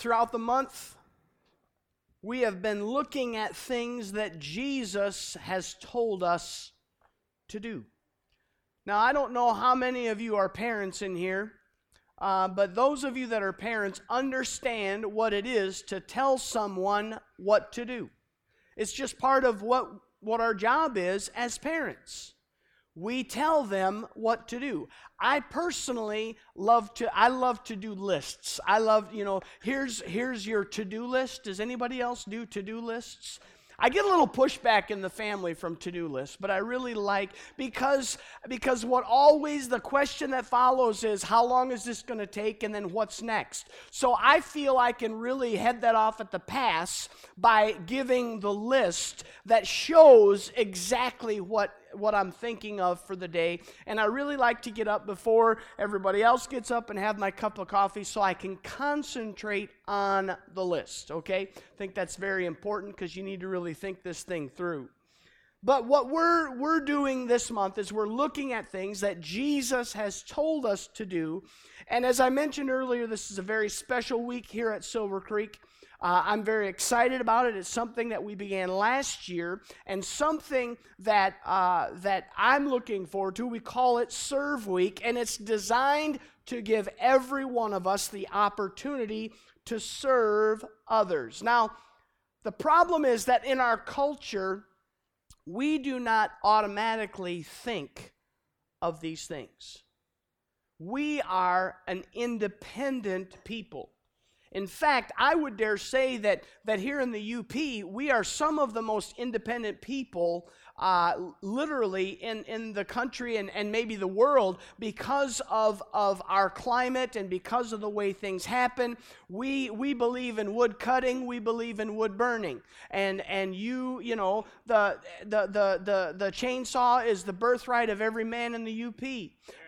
throughout the month, we have been looking at things that Jesus has told us to do. Now, I don't know how many of you are parents in here, uh, but those of you that are parents understand what it is to tell someone what to do. It's just part of what, what our job is as parents we tell them what to do. I personally love to i love to do lists. I love you know here's here's your to-do list. Does anybody else do to-do lists? I get a little pushback in the family from to-do lists, but I really like because because what always the question that follows is how long is this going to take and then what's next. So I feel I can really head that off at the pass by giving the list that shows exactly what what I'm thinking of for the day. And I really like to get up before everybody else gets up and have my cup of coffee so I can concentrate on the list, okay? I think that's very important because you need to really think this thing through. But what we're, we're doing this month is we're looking at things that Jesus has told us to do. And as I mentioned earlier, this is a very special week here at Silver Creek. Uh, I'm very excited about it. It's something that we began last year and something that, uh, that I'm looking forward to. We call it Serve Week, and it's designed to give every one of us the opportunity to serve others. Now, the problem is that in our culture, we do not automatically think of these things. We are an independent people. In fact, I would dare say that, that here in the UP, we are some of the most independent people uh, literally in, in the country and, and maybe the world because of, of our climate and because of the way things happen. We, we believe in wood cutting, we believe in wood burning. And, and you, you know, the, the, the, the, the chainsaw is the birthright of every man in the UP.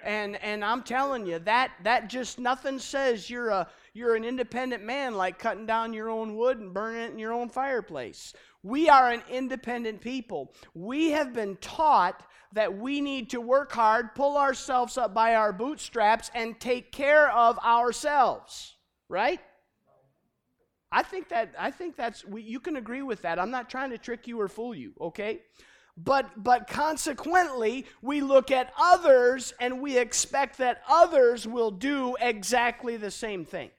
And, and I'm telling you, that, that just nothing says you're a you're an independent man like cutting down your own wood and burning it in your own fireplace. We are an independent people. We have been taught that we need to work hard, pull ourselves up by our bootstraps, and take care of ourselves. Right? I think that I think that's you can agree with that. I'm not trying to trick you or fool you, okay? But but consequently, we look at others and we expect that others will do exactly the same thing.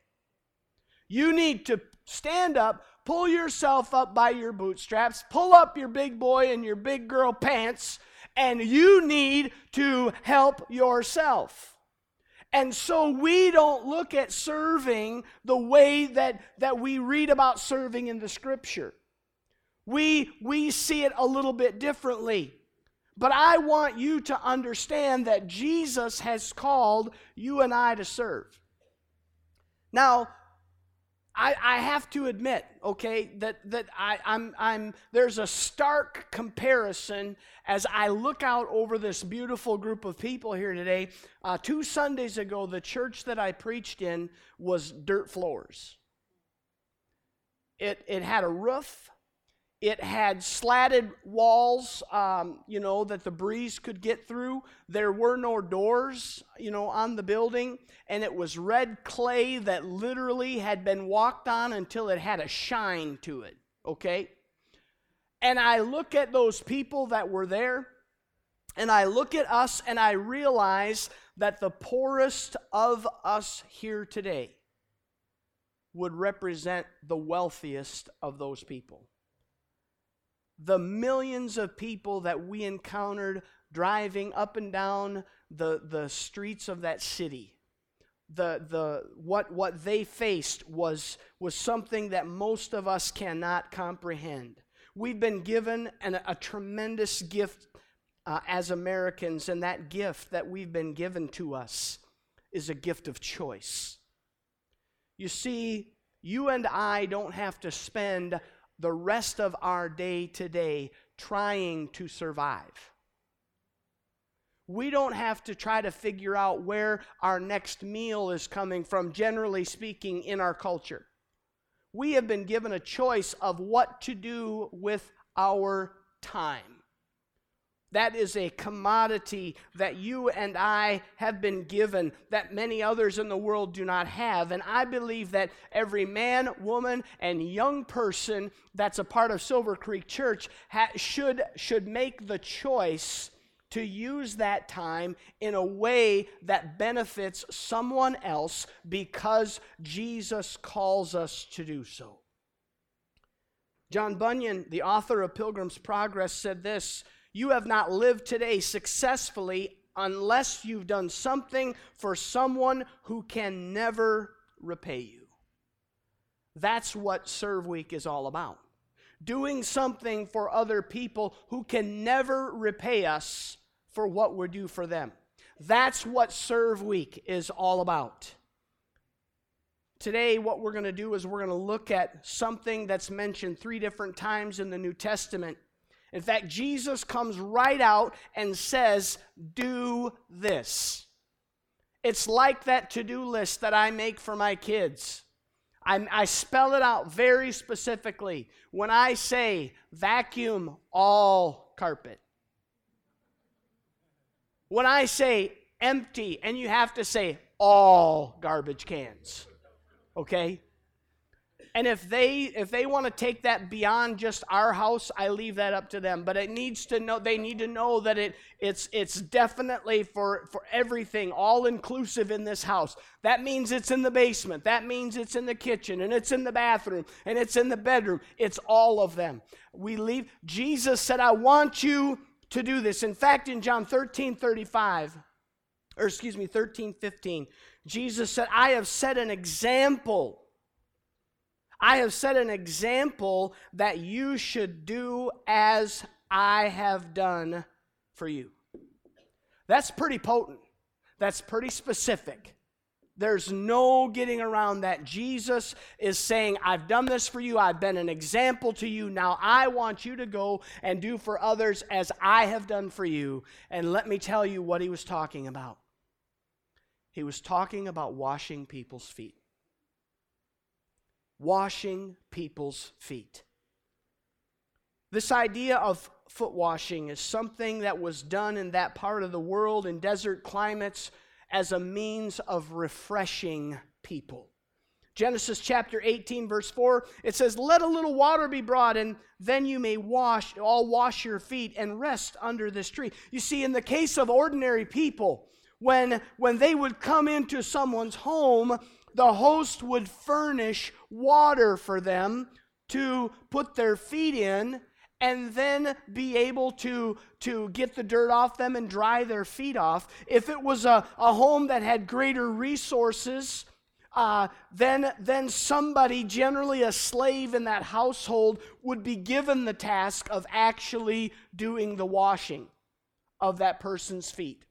You need to stand up, pull yourself up by your bootstraps, pull up your big boy and your big girl pants, and you need to help yourself. And so we don't look at serving the way that, that we read about serving in the scripture. We, we see it a little bit differently. But I want you to understand that Jesus has called you and I to serve. Now, I, I have to admit, okay, that, that I, I'm, I'm, there's a stark comparison as I look out over this beautiful group of people here today. Uh, two Sundays ago, the church that I preached in was dirt floors. It, it had a roof, it had slatted walls, um, you know, that the breeze could get through. There were no doors, you know, on the building. And it was red clay that literally had been walked on until it had a shine to it, okay? And I look at those people that were there, and I look at us, and I realize that the poorest of us here today would represent the wealthiest of those people the millions of people that we encountered driving up and down the, the streets of that city the, the, what, what they faced was, was something that most of us cannot comprehend. We've been given an, a tremendous gift uh, as Americans, and that gift that we've been given to us is a gift of choice. You see, you and I don't have to spend the rest of our day today trying to survive. We don't have to try to figure out where our next meal is coming from, generally speaking, in our culture. We have been given a choice of what to do with our time. That is a commodity that you and I have been given that many others in the world do not have. And I believe that every man, woman, and young person that's a part of Silver Creek Church ha- should, should make the choice to use that time in a way that benefits someone else because Jesus calls us to do so. John Bunyan, the author of Pilgrim's Progress, said this you have not lived today successfully unless you've done something for someone who can never repay you. That's what Serve Week is all about. Doing something for other people who can never repay us for what we do for them. That's what Serve Week is all about. Today, what we're going to do is we're going to look at something that's mentioned three different times in the New Testament in fact, Jesus comes right out and says, Do this. It's like that to do list that I make for my kids. I, I, spell it out very specifically. When I say vacuum all carpet, when I say empty, and you have to say all garbage cans, okay? And if they if they want to take that beyond just our house, I leave that up to them. But it needs to know they need to know that it it's it's definitely for for everything, all inclusive in this house. That means it's in the basement. That means it's in the kitchen and it's in the bathroom and it's in the bedroom. It's all of them. We leave Jesus said, "I want you to do this." In fact, in John 13, 35, or excuse me, 13, 15, Jesus said, I have set an example I have set an example that you should do as I have done for you. That's pretty potent. That's pretty specific. There's no getting around that. Jesus is saying, I've done this for you. I've been an example to you. Now I want you to go and do for others as I have done for you. And let me tell you what he was talking about. He was talking about washing people's feet washing people's feet. This idea of foot washing is something that was done in that part of the world in desert climates as a means of refreshing people. Genesis chapter 18, verse 4, it says, Let a little water be brought, and then you may wash, all wash your feet and rest under this tree. You see, in the case of ordinary people, when, when they would come into someone's home, the host would furnish water for them to put their feet in and then be able to, to get the dirt off them and dry their feet off. If it was a, a home that had greater resources, uh, then, then somebody, generally a slave in that household, would be given the task of actually doing the washing of that person's feet.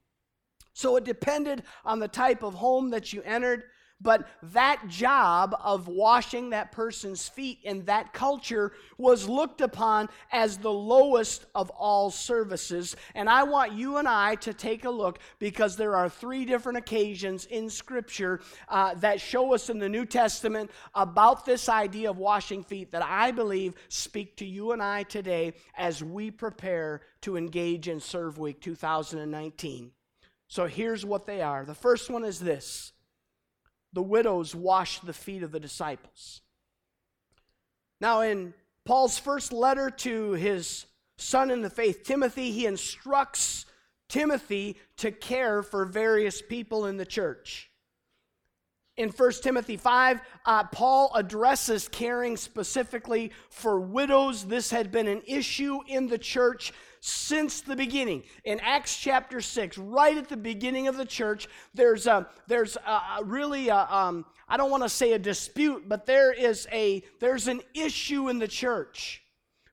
So it depended on the type of home that you entered. But that job of washing that person's feet in that culture was looked upon as the lowest of all services. And I want you and I to take a look because there are three different occasions in Scripture uh, that show us in the New Testament about this idea of washing feet that I believe speak to you and I today as we prepare to engage in Serve Week 2019. So here's what they are. The first one is this the widows washed the feet of the disciples. Now, in Paul's first letter to his son in the faith, Timothy, he instructs Timothy to care for various people in the church. In 1 Timothy 5, uh, Paul addresses caring specifically for widows. This had been an issue in the church since the beginning. In Acts chapter 6, right at the beginning of the church, there's a, there's a, really a, um, I don't want to say a dispute, but there is a, there's an issue in the church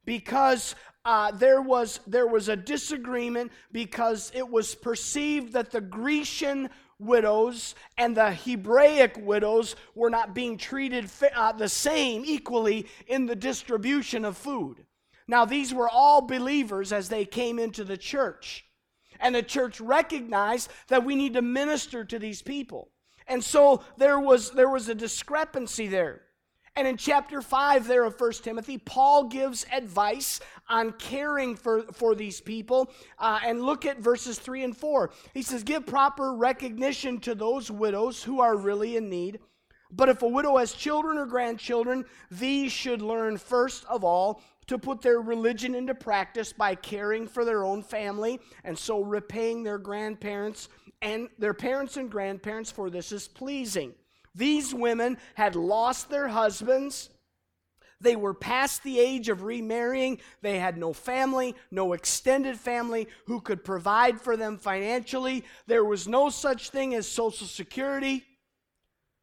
because uh, there was there was a disagreement because it was perceived that the Grecian widows and the Hebraic widows were not being treated uh, the same equally in the distribution of food. Now, these were all believers as they came into the church. And the church recognized that we need to minister to these people. And so there was, there was a discrepancy there. And in chapter 5 there of 1 Timothy, Paul gives advice on caring for, for these people. Uh, and look at verses 3 and 4. He says, Give proper recognition to those widows who are really in need. But if a widow has children or grandchildren, these should learn first of all to put their religion into practice by caring for their own family and so repaying their grandparents and their parents and grandparents, for this is pleasing. These women had lost their husbands. They were past the age of remarrying. They had no family, no extended family who could provide for them financially. There was no such thing as Social Security.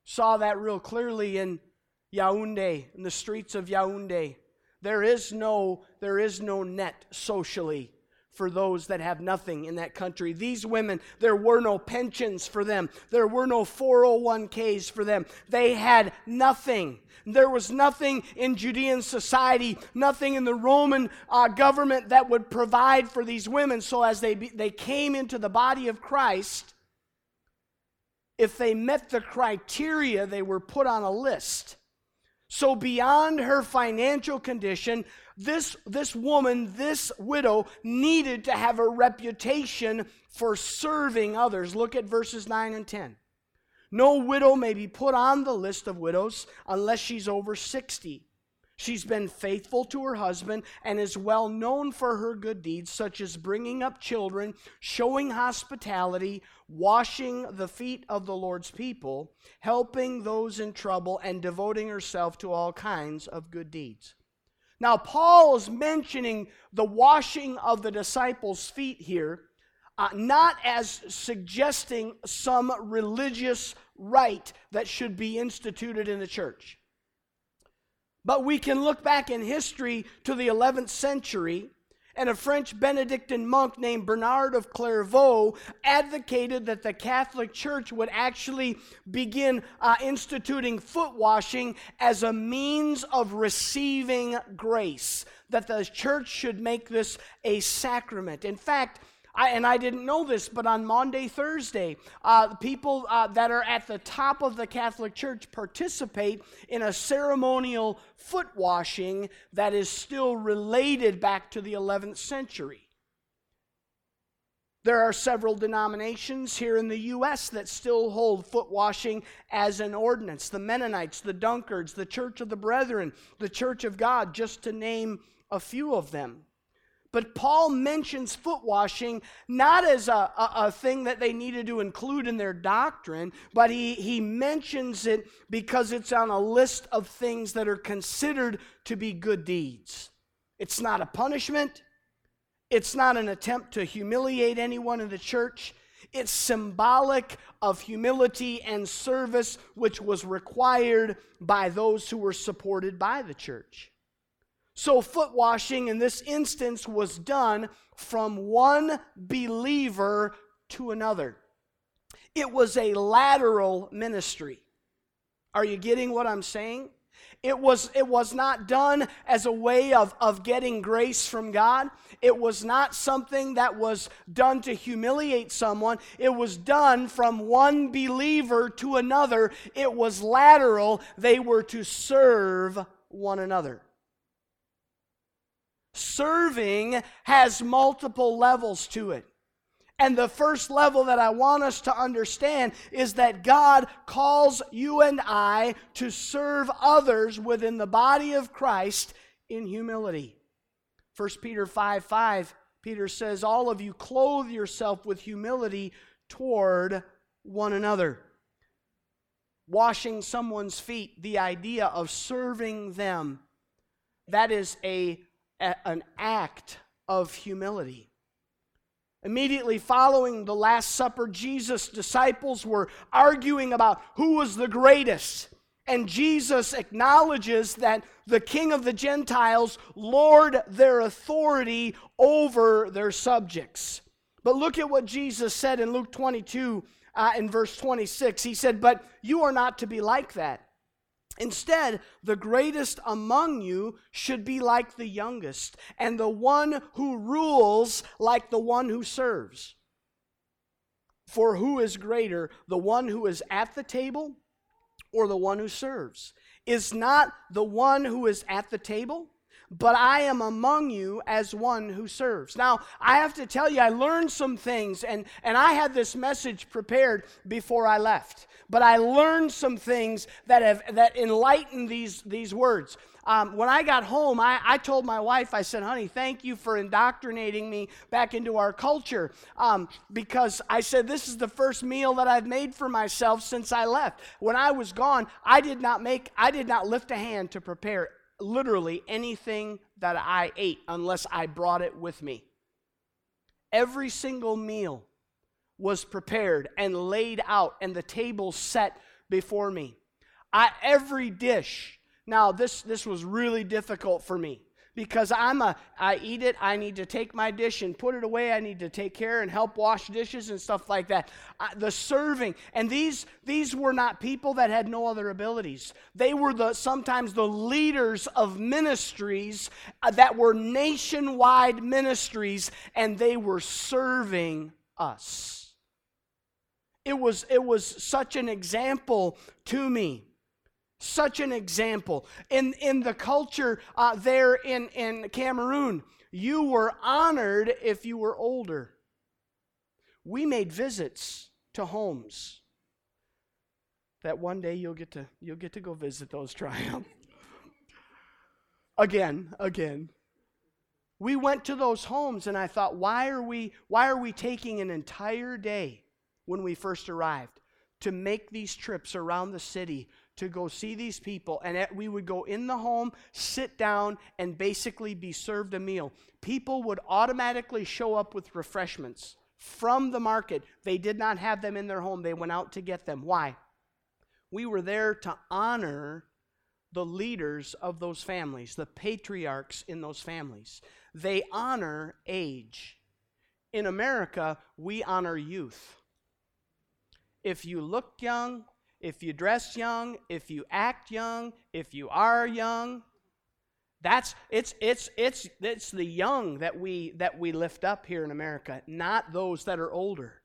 Saw that real clearly in Yaoundé, in the streets of Yaoundé. There is no, there is no net socially for those that have nothing in that country. These women, there were no pensions for them, there were no 401ks for them. They had nothing. There was nothing in Judean society, nothing in the Roman uh, government that would provide for these women. So as they, be, they came into the body of Christ, if they met the criteria, they were put on a list. So, beyond her financial condition, this, this woman, this widow, needed to have a reputation for serving others. Look at verses 9 and 10. No widow may be put on the list of widows unless she's over 60. She's been faithful to her husband and is well known for her good deeds, such as bringing up children, showing hospitality, washing the feet of the Lord's people, helping those in trouble, and devoting herself to all kinds of good deeds. Now, Paul is mentioning the washing of the disciples' feet here, uh, not as suggesting some religious rite that should be instituted in the church. But we can look back in history to the 11th century, and a French Benedictine monk named Bernard of Clairvaux advocated that the Catholic Church would actually begin uh, instituting foot washing as a means of receiving grace, that the church should make this a sacrament. In fact, I, and I didn't know this, but on Maundy, Thursday, uh, people uh, that are at the top of the Catholic Church participate in a ceremonial foot washing that is still related back to the 11th century. There are several denominations here in the U.S. that still hold foot washing as an ordinance the Mennonites, the Dunkards, the Church of the Brethren, the Church of God, just to name a few of them. But Paul mentions foot washing not as a, a, a, thing that they needed to include in their doctrine, but he, he mentions it because it's on a list of things that are considered to be good deeds. It's not a punishment, it's not an attempt to humiliate anyone in the church. It's symbolic of humility and service, which was required by those who were supported by the church. So, foot washing in this instance was done from one believer to another. It was a lateral ministry. Are you getting what I'm saying? It was, it was not done as a way of, of getting grace from God. It was not something that was done to humiliate someone. It was done from one believer to another. It was lateral. They were to serve one another. Serving has multiple levels to it. And the first level that I want us to understand is that God calls you and I to serve others within the body of Christ in humility. 1 Peter 5 5, Peter says, All of you clothe yourself with humility toward one another. Washing someone's feet, the idea of serving them, that is a a, an act of humility. Immediately following the Last Supper, Jesus' disciples were arguing about who was the greatest. And Jesus acknowledges that the king of the Gentiles lord their authority over their subjects. But look at what Jesus said in Luke 22 uh, in verse 26. He said, But you are not to be like that. Instead, the greatest among you should be like the youngest, and the one who rules like the one who serves. For who is greater, the one who is at the table or the one who serves? is not the one who is at the table, but I am among you as one who serves. Now, I have to tell you, I learned some things, and, and I had this message prepared before I left. But I learned some things that have that enlightened these, these words. Um, when I got home, I, I, told my wife, I said, honey, thank you for indoctrinating me back into our culture. Um, because I said, this is the first meal that I've made for myself since I left. When I was gone, I did not make, I did not lift a hand to prepare literally anything that I ate unless I brought it with me. Every single meal was prepared and laid out, and the table set before me. I, every dish. Now, this, this was really difficult for me because I'm a I eat it, I need to take my dish and put it away. I need to take care and help wash dishes and stuff like that. I, the serving and these these were not people that had no other abilities. They were the sometimes the leaders of ministries uh, that were nationwide ministries and they were serving us. It was it was such an example to me. Such an example. In, in the culture uh, there in, in Cameroon, you were honored if you were older. We made visits to homes that one day you'll get to, you'll get to go visit those triumphs. again, again. We went to those homes and I thought, why are we, why are we taking an entire day when we first arrived to make these trips around the city to go see these people, and we would go in the home, sit down, and basically be served a meal. People would automatically show up with refreshments from the market. They did not have them in their home, they went out to get them. Why? We were there to honor the leaders of those families, the patriarchs in those families. They honor age. In America, we honor youth. If you look young, if you dress young, if you act young, if you are young, that's it's it's it's it's the young that we that we lift up here in America, not those that are older.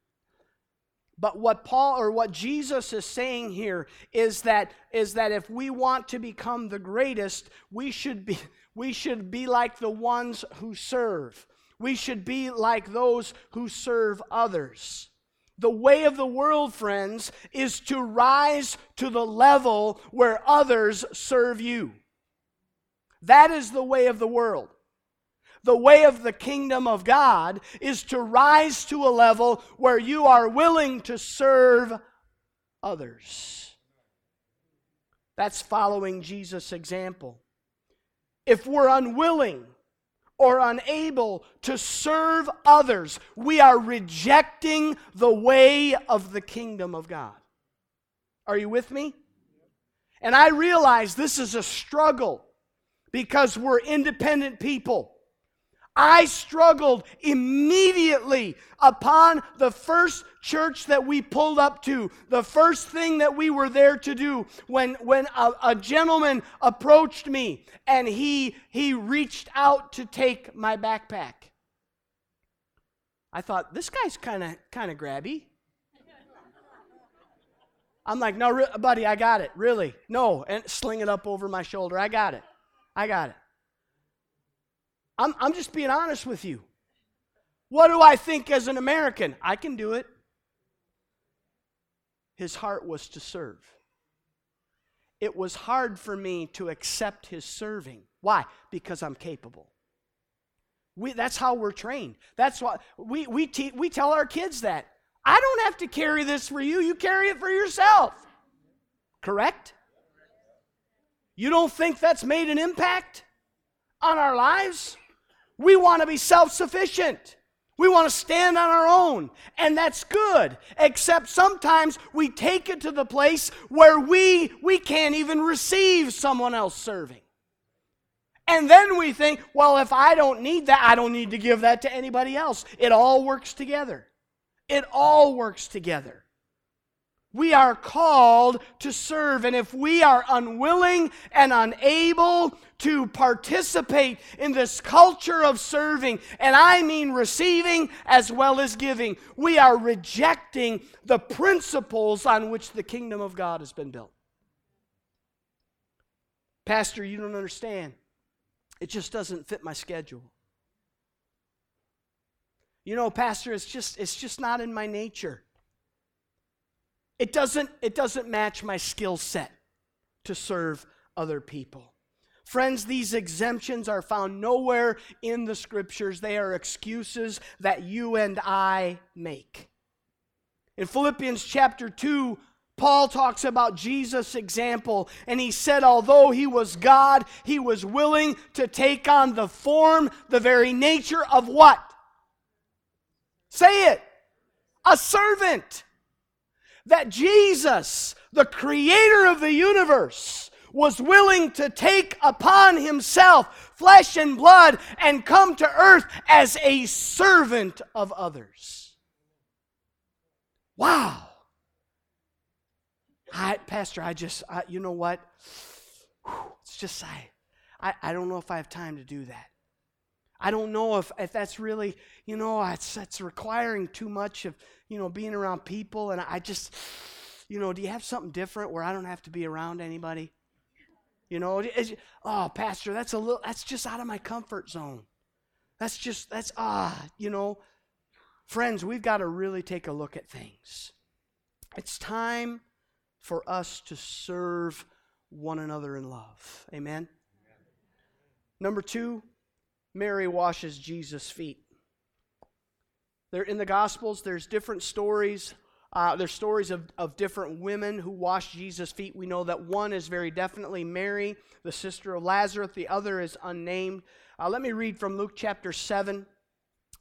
But what Paul or what Jesus is saying here is that is that if we want to become the greatest, we should be we should be like the ones who serve. We should be like those who serve others. The way of the world, friends, is to rise to the level where others serve you. That is the way of the world. The way of the kingdom of God is to rise to a level where you are willing to serve others. That's following Jesus' example. If we're unwilling or unable to serve others, we are rejecting the way of the kingdom of God. Are you with me? And I realize this is a struggle because we're independent people. I struggled immediately upon the first church that we pulled up to, the first thing that we were there to do, when, when a, a gentleman approached me and he, he reached out to take my backpack. I thought, this guy's kind of kind of grabby. I'm like, no, re- buddy, I got it, really. No, and sling it up over my shoulder. I got it. I got it. I'm, I'm just being honest with you. What do I think as an American? I can do it. His heart was to serve. It was hard for me to accept his serving. Why? Because I'm capable. We, that's how we're trained. That's why we, we, te- we tell our kids that. I don't have to carry this for you, you carry it for yourself. Correct? You don't think that's made an impact on our lives? We want to be self sufficient. We want to stand on our own, and that's good. Except sometimes we take it to the place where we we can't even receive someone else serving. And then we think, well, if I don't need that, I don't need to give that to anybody else. It all works together. It all works together. We are called to serve. And if we are unwilling and unable to participate in this culture of serving, and I mean receiving as well as giving, we are rejecting the principles on which the kingdom of God has been built. Pastor, you don't understand. It just doesn't fit my schedule. You know, Pastor, it's just it's just not in my nature. It doesn't it doesn't match my skill set to serve other people. Friends, these exemptions are found nowhere in the scriptures. They are excuses that you and I make. In Philippians chapter 2, Paul talks about Jesus' example, and he said, although he was God, he was willing to take on the form, the very nature of what? Say it. A servant. That Jesus, the creator of the universe, was willing to take upon himself flesh and blood and come to earth as a servant of others. Wow. I, Pastor, I just, I, you know what? It's just, I, I, I don't know if I have time to do that. I don't know if, if that's really, you know, it's, it's requiring too much of, you know, being around people. And I just, you know, do you have something different where I don't have to be around anybody? You know, oh, Pastor, that's a little, that's just out of my comfort zone. That's just, that's, ah, you know. Friends, we've got to really take a look at things. It's time for us to serve one another in love. Amen? Number two, Mary washes Jesus' feet. There in the Gospels, there's different stories. Uh, there's stories of, of different women who washed Jesus' feet. We know that one is very definitely Mary, the sister of Lazarus. The other is unnamed. Uh, let me read from Luke chapter 7,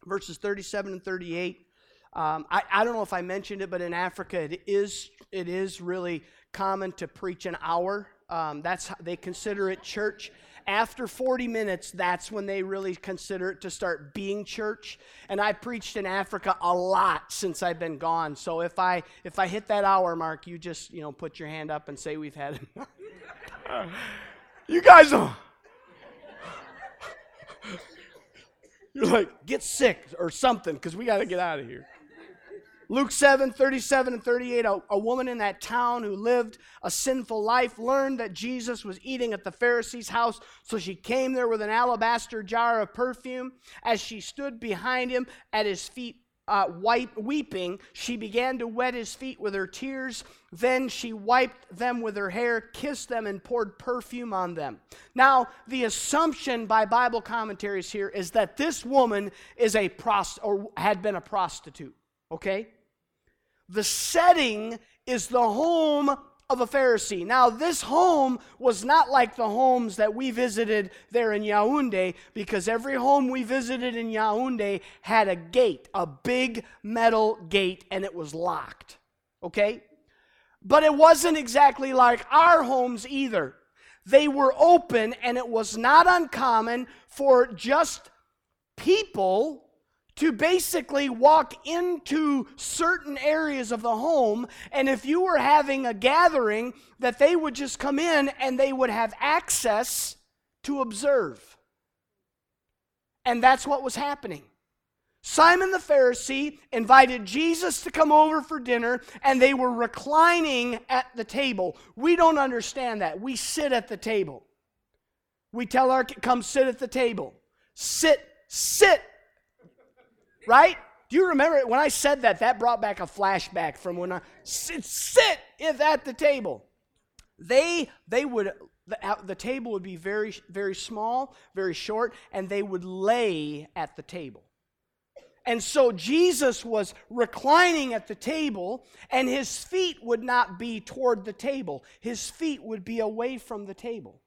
verses 37 and 38. Um, I, I don't know if I mentioned it, but in Africa, it is, it is really common to preach an hour. Um, that's they consider it church after 40 minutes, that's when they really consider it to start being church. And I've preached in Africa a lot since I've been gone. So if I if I hit that hour mark, you just you know put your hand up and say we've had enough. you guys are. You're like, get sick or something because we got to get out of here. Luke 7 37 and 38, a, a, woman in that town who lived a sinful life learned that Jesus was eating at the Pharisee's house, so she came there with an alabaster jar of perfume. As she stood behind him at his feet, uh, wipe, weeping, she began to wet his feet with her tears. Then she wiped them with her hair, kissed them, and poured perfume on them. Now, the assumption by Bible commentaries here is that this woman is a prost- or had been a prostitute. Okay? The setting is the home of a Pharisee. Now, this home was not like the homes that we visited there in Yaoundé, because every home we visited in Yaoundé had a gate, a big metal gate, and it was locked. Okay? But it wasn't exactly like our homes either. They were open, and it was not uncommon for just people to basically walk into certain areas of the home. And if you were having a gathering, that they would just come in and they would have access to observe. And that's what was happening. Simon the Pharisee invited Jesus to come over for dinner, and they were reclining at the table. We don't understand that. We sit at the table. We tell our come sit at the table. Sit, sit Right? Do you remember when I said that? That brought back a flashback from when I sit, sit at the table. They they would the, the table would be very very small, very short, and they would lay at the table. And so Jesus was reclining at the table, and his feet would not be toward the table. His feet would be away from the table.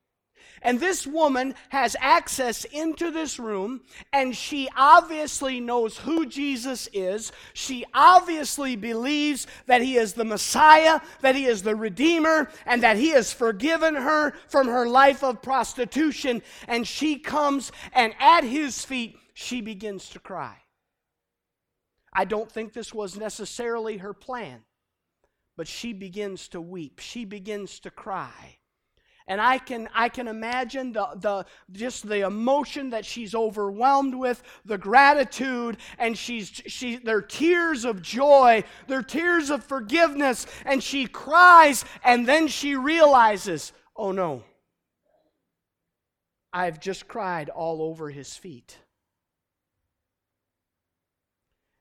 And this woman has access into this room, and she obviously knows who Jesus is. She obviously believes that he is the Messiah, that he is the Redeemer, and that he has forgiven her from her life of prostitution. And she comes, and at his feet, she begins to cry. I don't think this was necessarily her plan, but she begins to weep. She begins to cry. And I can, I can imagine the, the, just the emotion that she's overwhelmed with, the gratitude, and she's, she, they're tears of joy, they're tears of forgiveness, and she cries, and then she realizes, oh no, I've just cried all over his feet.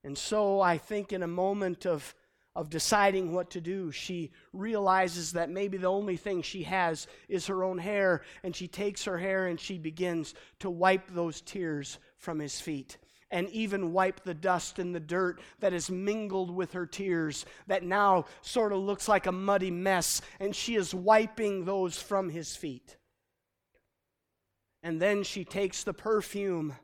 And so I think in a moment of, of deciding what to do, she realizes that maybe the only thing she has is her own hair, and she takes her hair and she begins to wipe those tears from his feet. And even wipe the dust and the dirt that is mingled with her tears, that now sort of looks like a muddy mess, and she is wiping those from his feet. And then she takes the perfume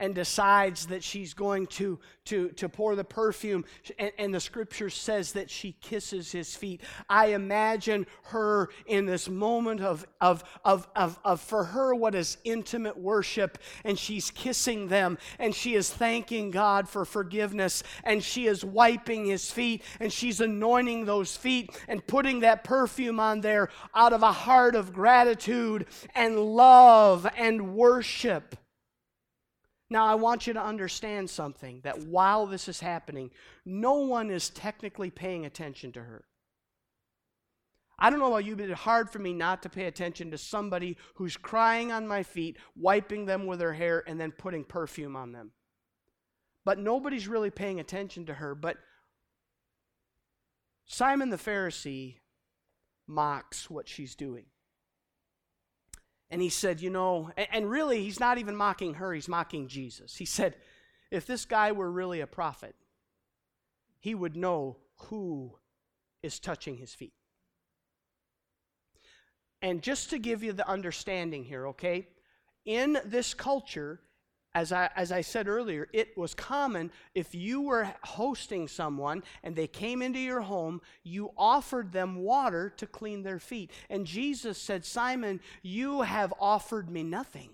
and decides that she's going to, to, to pour the perfume, and, and, the scripture says that she kisses his feet. I imagine her in this moment of, of, of, of, of, for her, what is intimate worship, and she's kissing them, and she is thanking God for forgiveness, and she is wiping his feet, and she's anointing those feet and putting that perfume on there out of a heart of gratitude and love and worship. Now, I want you to understand something that while this is happening, no one is technically paying attention to her. I don't know about you, but it's hard for me not to pay attention to somebody who's crying on my feet, wiping them with her hair, and then putting perfume on them. But nobody's really paying attention to her. But Simon the Pharisee mocks what she's doing. And he said, You know, and really, he's not even mocking her, he's mocking Jesus. He said, If this guy were really a prophet, he would know who is touching his feet. And just to give you the understanding here, okay? In this culture, as I, as I said earlier, it was common if you were hosting someone and they came into your home, you offered them water to clean their feet. And Jesus said, Simon, you have offered me nothing.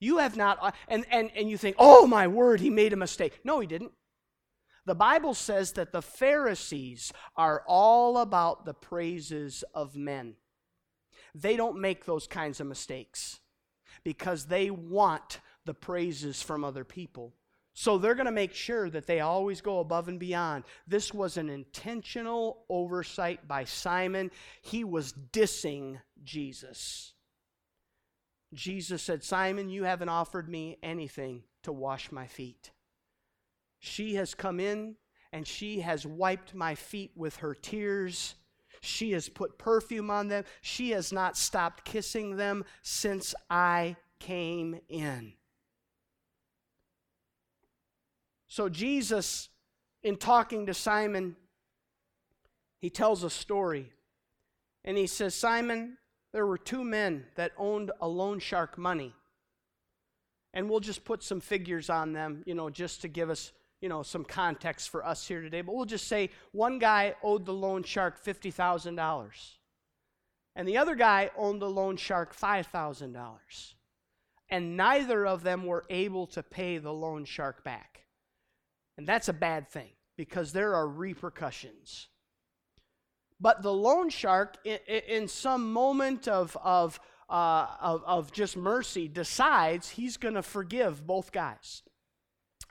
You have not, uh, and, and, and you think, oh my word, he made a mistake. No, he didn't. The Bible says that the Pharisees are all about the praises of men, they don't make those kinds of mistakes because they want the praises from other people. So they're going to make sure that they always go above and beyond. This was an intentional oversight by Simon. He was dissing Jesus. Jesus said, Simon, you haven't offered me anything to wash my feet. She has come in and she has wiped my feet with her tears. She has put perfume on them. She has not stopped kissing them since I came in. So, Jesus, in talking to Simon, he tells a story. And he says, Simon, there were two men that owned a loan shark money. And we'll just put some figures on them, you know, just to give us you know, some context for us here today, but we'll just say one guy owed the loan shark $50,000 and the other guy owned the loan shark $5,000. And neither of them were able to pay the loan shark back. And that's a bad thing because there are repercussions. But the loan shark, in, in some moment of, of, uh, of, of just mercy, decides he's going to forgive both guys.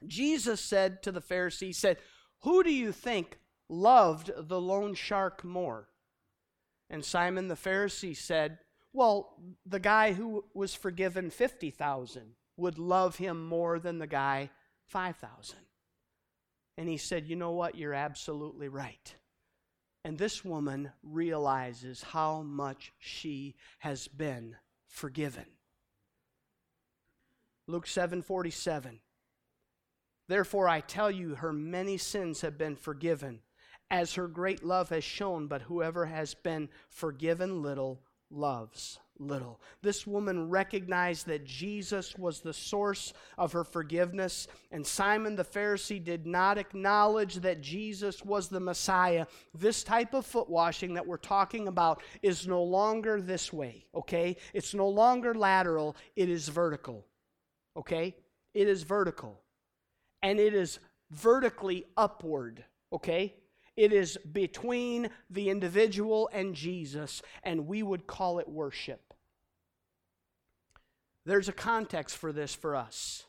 Jesus said to the Pharisee, said, Who do you think loved the loan shark more? And Simon the Pharisee said, Well, the guy who was forgiven 50,000 would love him more than the guy 5,000. And he said, You know what? You're absolutely right. And this woman realizes how much she has been forgiven. Luke 7 47. Therefore, I tell you, her many sins have been forgiven, as her great love has shown. But whoever has been forgiven little loves little. This woman recognized that Jesus was the source of her forgiveness, and Simon the Pharisee did not acknowledge that Jesus was the Messiah. This type of foot washing that we're talking about is no longer this way, okay? It's no longer lateral, it is vertical, okay? It is vertical and it is vertically upward, okay? It is between the individual and Jesus, and we would call it worship. There's a context for this for us.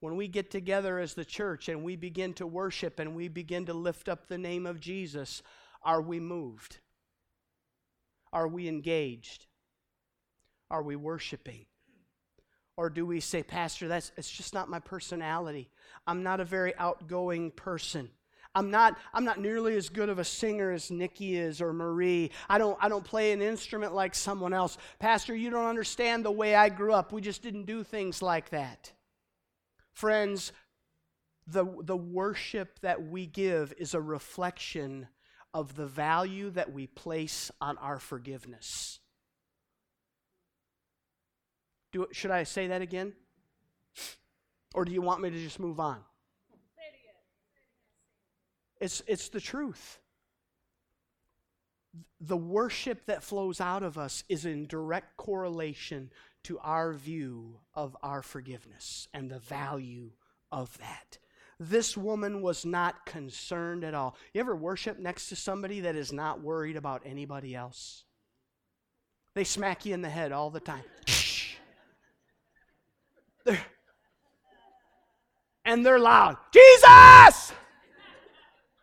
When we get together as the church and we begin to worship and we begin to lift up the name of Jesus, are we moved? Are we engaged? are we worshiping? Or do we say, Pastor, that's it's just not my personality. I'm not a very outgoing person. I'm not, I'm not nearly as good of a singer as Nikki is or Marie. I don't, I don't play an instrument like someone else. Pastor, you don't understand the way I grew up. We just didn't do things like that. Friends, the, the worship that we give is a reflection of the value that we place on our forgiveness. Do, should I say that again? Or do you want me to just move on? It's, it's the truth. The worship that flows out of us is in direct correlation to our view of our forgiveness and the value of that. This woman was not concerned at all. You ever worship next to somebody that is not worried about anybody else? They smack you in the head all the time. They're, and they're loud. Jesus!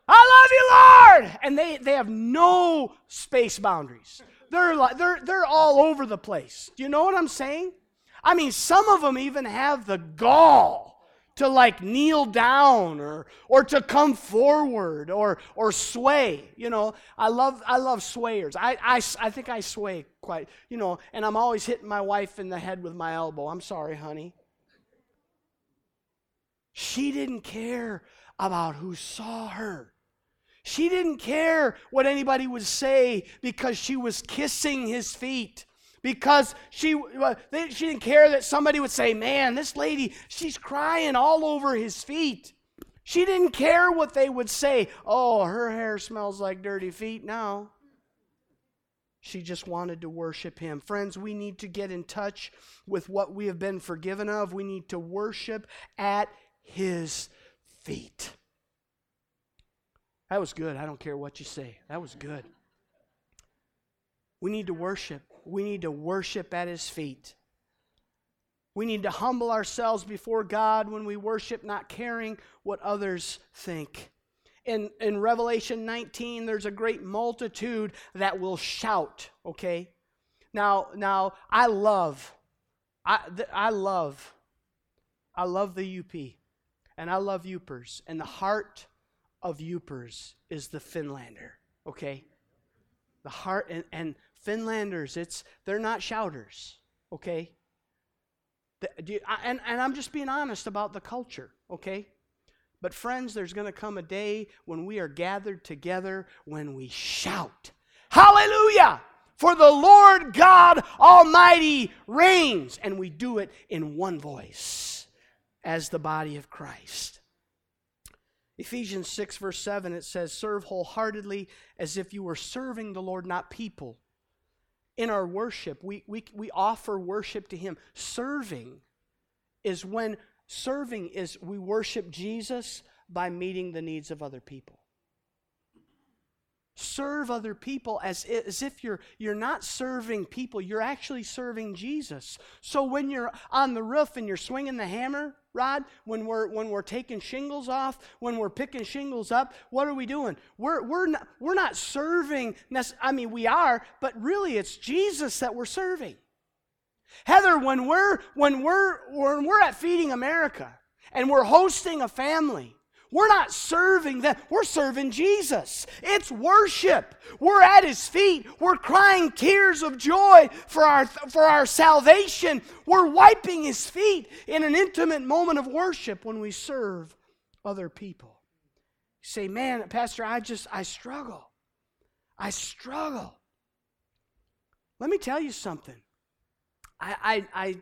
I love you, Lord! And they, they have no space boundaries. They're, they're, they're all over the place. Do you know what I'm saying? I mean, some of them even have the gall to like kneel down or or to come forward or or sway you know i love i love swayers I, I i think i sway quite you know and i'm always hitting my wife in the head with my elbow i'm sorry honey she didn't care about who saw her she didn't care what anybody would say because she was kissing his feet because she, she didn't care that somebody would say, Man, this lady, she's crying all over his feet. She didn't care what they would say. Oh, her hair smells like dirty feet now. She just wanted to worship him. Friends, we need to get in touch with what we have been forgiven of. We need to worship at his feet. That was good. I don't care what you say. That was good. We need to worship we need to worship at his feet. We need to humble ourselves before God when we worship, not caring what others think. In, in Revelation 19, there's a great multitude that will shout, okay? Now, now I love, I, I love, I love the UP, and I love Yoopers, and the heart of Yoopers is the Finlander, okay? The heart, and, and Finlanders, it's they're not shouters, okay? The, you, and, and I'm just being honest about the culture, okay? But, friends, there's going to come a day when we are gathered together when we shout, Hallelujah! For the Lord God Almighty reigns. And we do it in one voice as the body of Christ. Ephesians 6, verse 7, it says, Serve wholeheartedly as if you were serving the Lord, not people in our worship, we, we, we offer worship to Him. Serving is when serving is we worship Jesus by meeting the needs of other people. Serve other people as, as if you're, you're not serving people, you're actually serving Jesus. So when you're on the roof and you're swinging the hammer, Rod, when we're when we're taking shingles off, when we're picking shingles up, what are we doing? We're we're not we're not serving. I mean, we are, but really, it's Jesus that we're serving. Heather, when we're when we're when we're at Feeding America and we're hosting a family, we're not serving them, we're serving Jesus. It's worship. We're at his feet. We're crying tears of joy for our, for our salvation. We're wiping his feet in an intimate moment of worship when we serve other people. You say, man, Pastor, I just, I struggle. I struggle. Let me tell you something. I, I, I,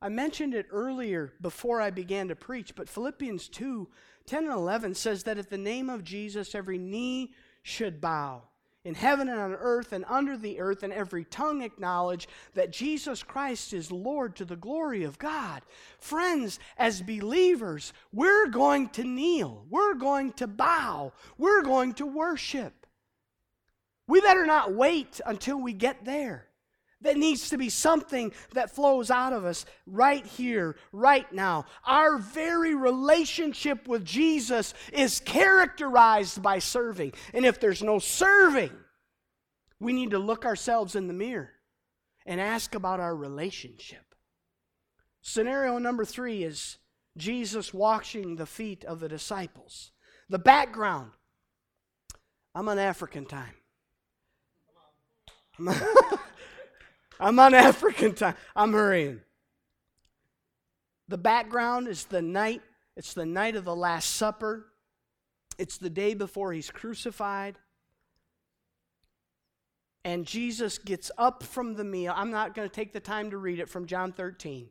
I mentioned it earlier before I began to preach, but Philippians 2 10 and 11 says that at the name of Jesus, every knee should bow in heaven and on earth and under the earth, and every tongue acknowledge that Jesus Christ is Lord to the glory of God. Friends, as believers, we're going to kneel, we're going to bow, we're going to worship. We better not wait until we get there. That needs to be something that flows out of us right here, right now. Our very relationship with Jesus is characterized by serving. And if there's no serving, we need to look ourselves in the mirror and ask about our relationship. Scenario number three is Jesus washing the feet of the disciples. The background I'm on African time. I'm on African time. I'm hurrying. The background is the night, it's the night of the Last Supper. It's the day before he's crucified. And Jesus gets up from the meal. I'm not going to take the time to read it from John 13.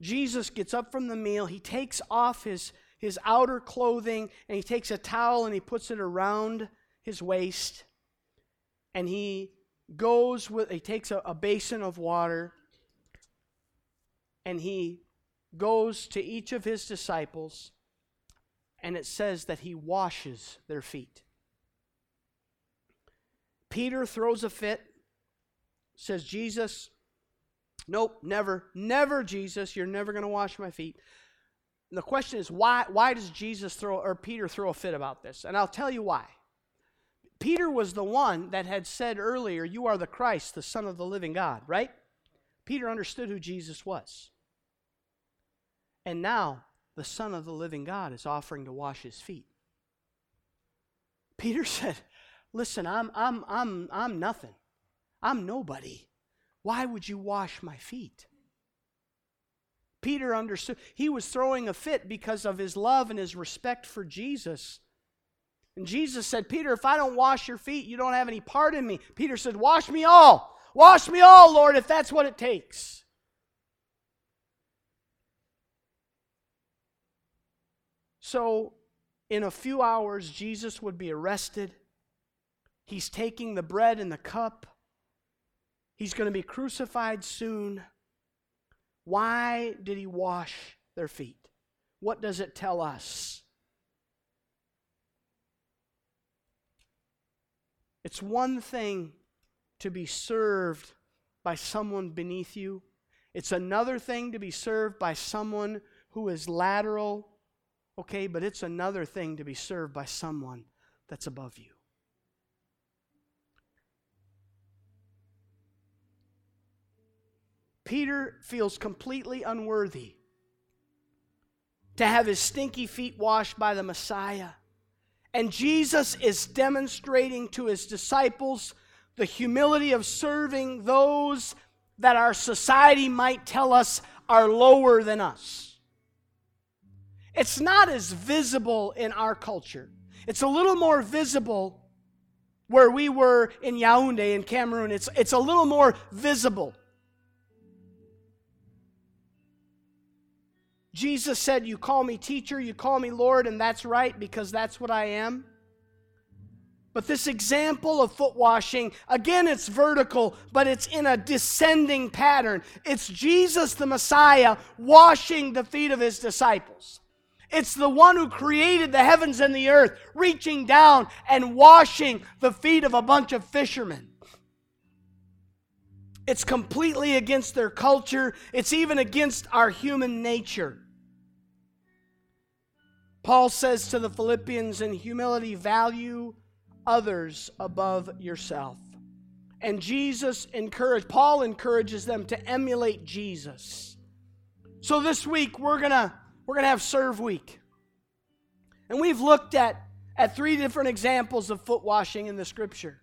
Jesus gets up from the meal. He takes off his, his outer clothing and he takes a towel and he puts it around his waist. And he goes with, he takes a, a basin of water and he goes to each of his disciples and it says that he washes their feet. Peter throws a fit, says, Jesus, nope, never, never, Jesus, you're never going to wash my feet. The question is, why, why does Jesus throw, or Peter throw a fit about this? And I'll tell you why. Peter was the one that had said earlier, You are the Christ, the Son of the living God, right? Peter understood who Jesus was. And now the Son of the living God is offering to wash his feet. Peter said, Listen, I'm, I'm, I'm, I'm nothing. I'm nobody. Why would you wash my feet? Peter understood. He was throwing a fit because of his love and his respect for Jesus. And Jesus said, Peter, if I don't wash your feet, you don't have any part in me. Peter said, Wash me all. Wash me all, Lord, if that's what it takes. So, in a few hours, Jesus would be arrested. He's taking the bread and the cup. He's going to be crucified soon. Why did he wash their feet? What does it tell us? It's one thing to be served by someone beneath you, it's another thing to be served by someone who is lateral, okay, but it's another thing to be served by someone that's above you. Peter feels completely unworthy to have his stinky feet washed by the Messiah. And Jesus is demonstrating to his disciples the humility of serving those that our society might tell us are lower than us. It's not as visible in our culture. It's a little more visible where we were in Yaoundé in Cameroon. It's, it's a little more visible. Jesus said, You call me teacher, you call me Lord, and that's right because that's what I am. But this example of foot washing, again, it's vertical, but it's in a descending pattern. It's Jesus the Messiah washing the feet of his disciples. It's the one who created the heavens and the earth, reaching down and washing the feet of a bunch of fishermen. It's completely against their culture, it's even against our human nature. Paul says to the Philippians in humility, value others above yourself. And Jesus encouraged, Paul encourages them to emulate Jesus. So this week we're gonna we're gonna have serve week. And we've looked at, at three different examples of foot washing in the scripture.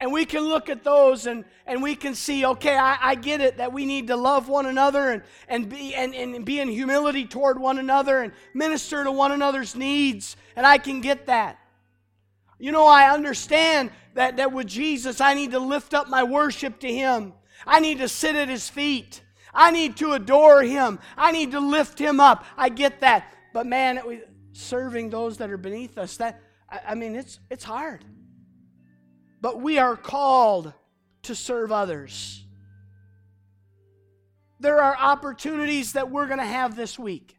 And we can look at those and, and we can see, okay, I, I get it that we need to love one another and, and, be, and, and be in humility toward one another and minister to one another's needs. And I can get that. You know, I understand that, that with Jesus, I need to lift up my worship to Him. I need to sit at His feet. I need to adore Him. I need to lift Him up. I get that. But man, serving those that are beneath us, that, I, mean, it's, it's hard but we are called to serve others. There are opportunities that we're going to have this week,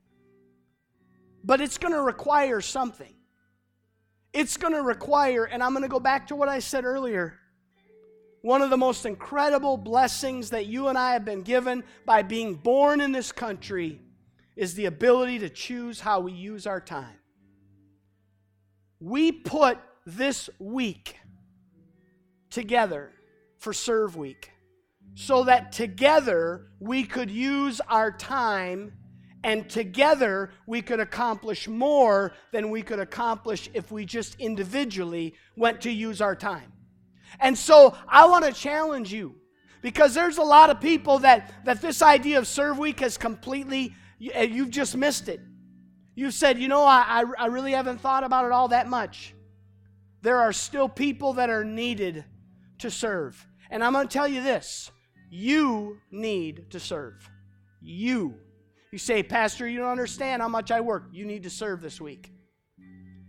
but it's going to require something. It's going to require, and I'm going to go back to what I said earlier. One of the most incredible blessings that you and I have been given by being born in this country is the ability to choose how we use our time. We put this week together for Serve Week so that together we could use our time and together we could accomplish more than we could accomplish if we just individually went to use our time. And so I want to challenge you because there's a lot of people that, that this idea of Serve Week has completely, eh, you've just missed it. You've said, you know, I, I really haven't thought about it all that much. There are still people that are needed to serve. And I'm going to tell you this you need to serve. You. You say, Pastor, you don't understand how much I work. You need to serve this week.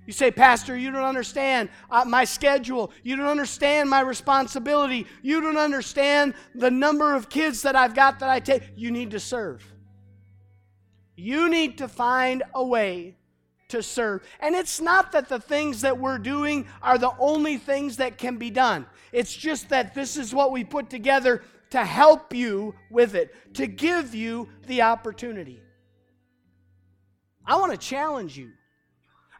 You say, Pastor, you don't understand uh, my schedule. You don't understand my responsibility. You don't understand the number of kids that I've got that I take. You need to serve. You need to find a way to serve. And it's not that the things that we're doing are the only things that can be done, it's just that this is what we put together to help you with it, to give you the opportunity. I want to challenge you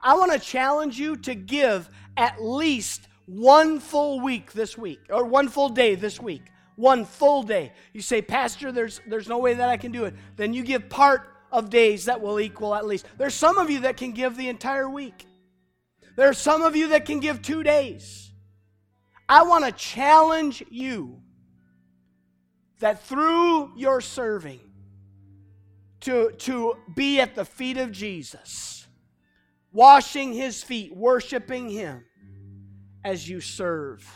I want to challenge you to give at least one full week this week, or one full day this week. One full day. You say, Pastor, there's, there's no way that I can do it. Then you give part of days that will equal at least. There's some of you that can give the entire week. There are some of you that can give two days. I want to challenge you that through your serving, to, to be at the feet of Jesus washing his feet, worshiping him as you serve.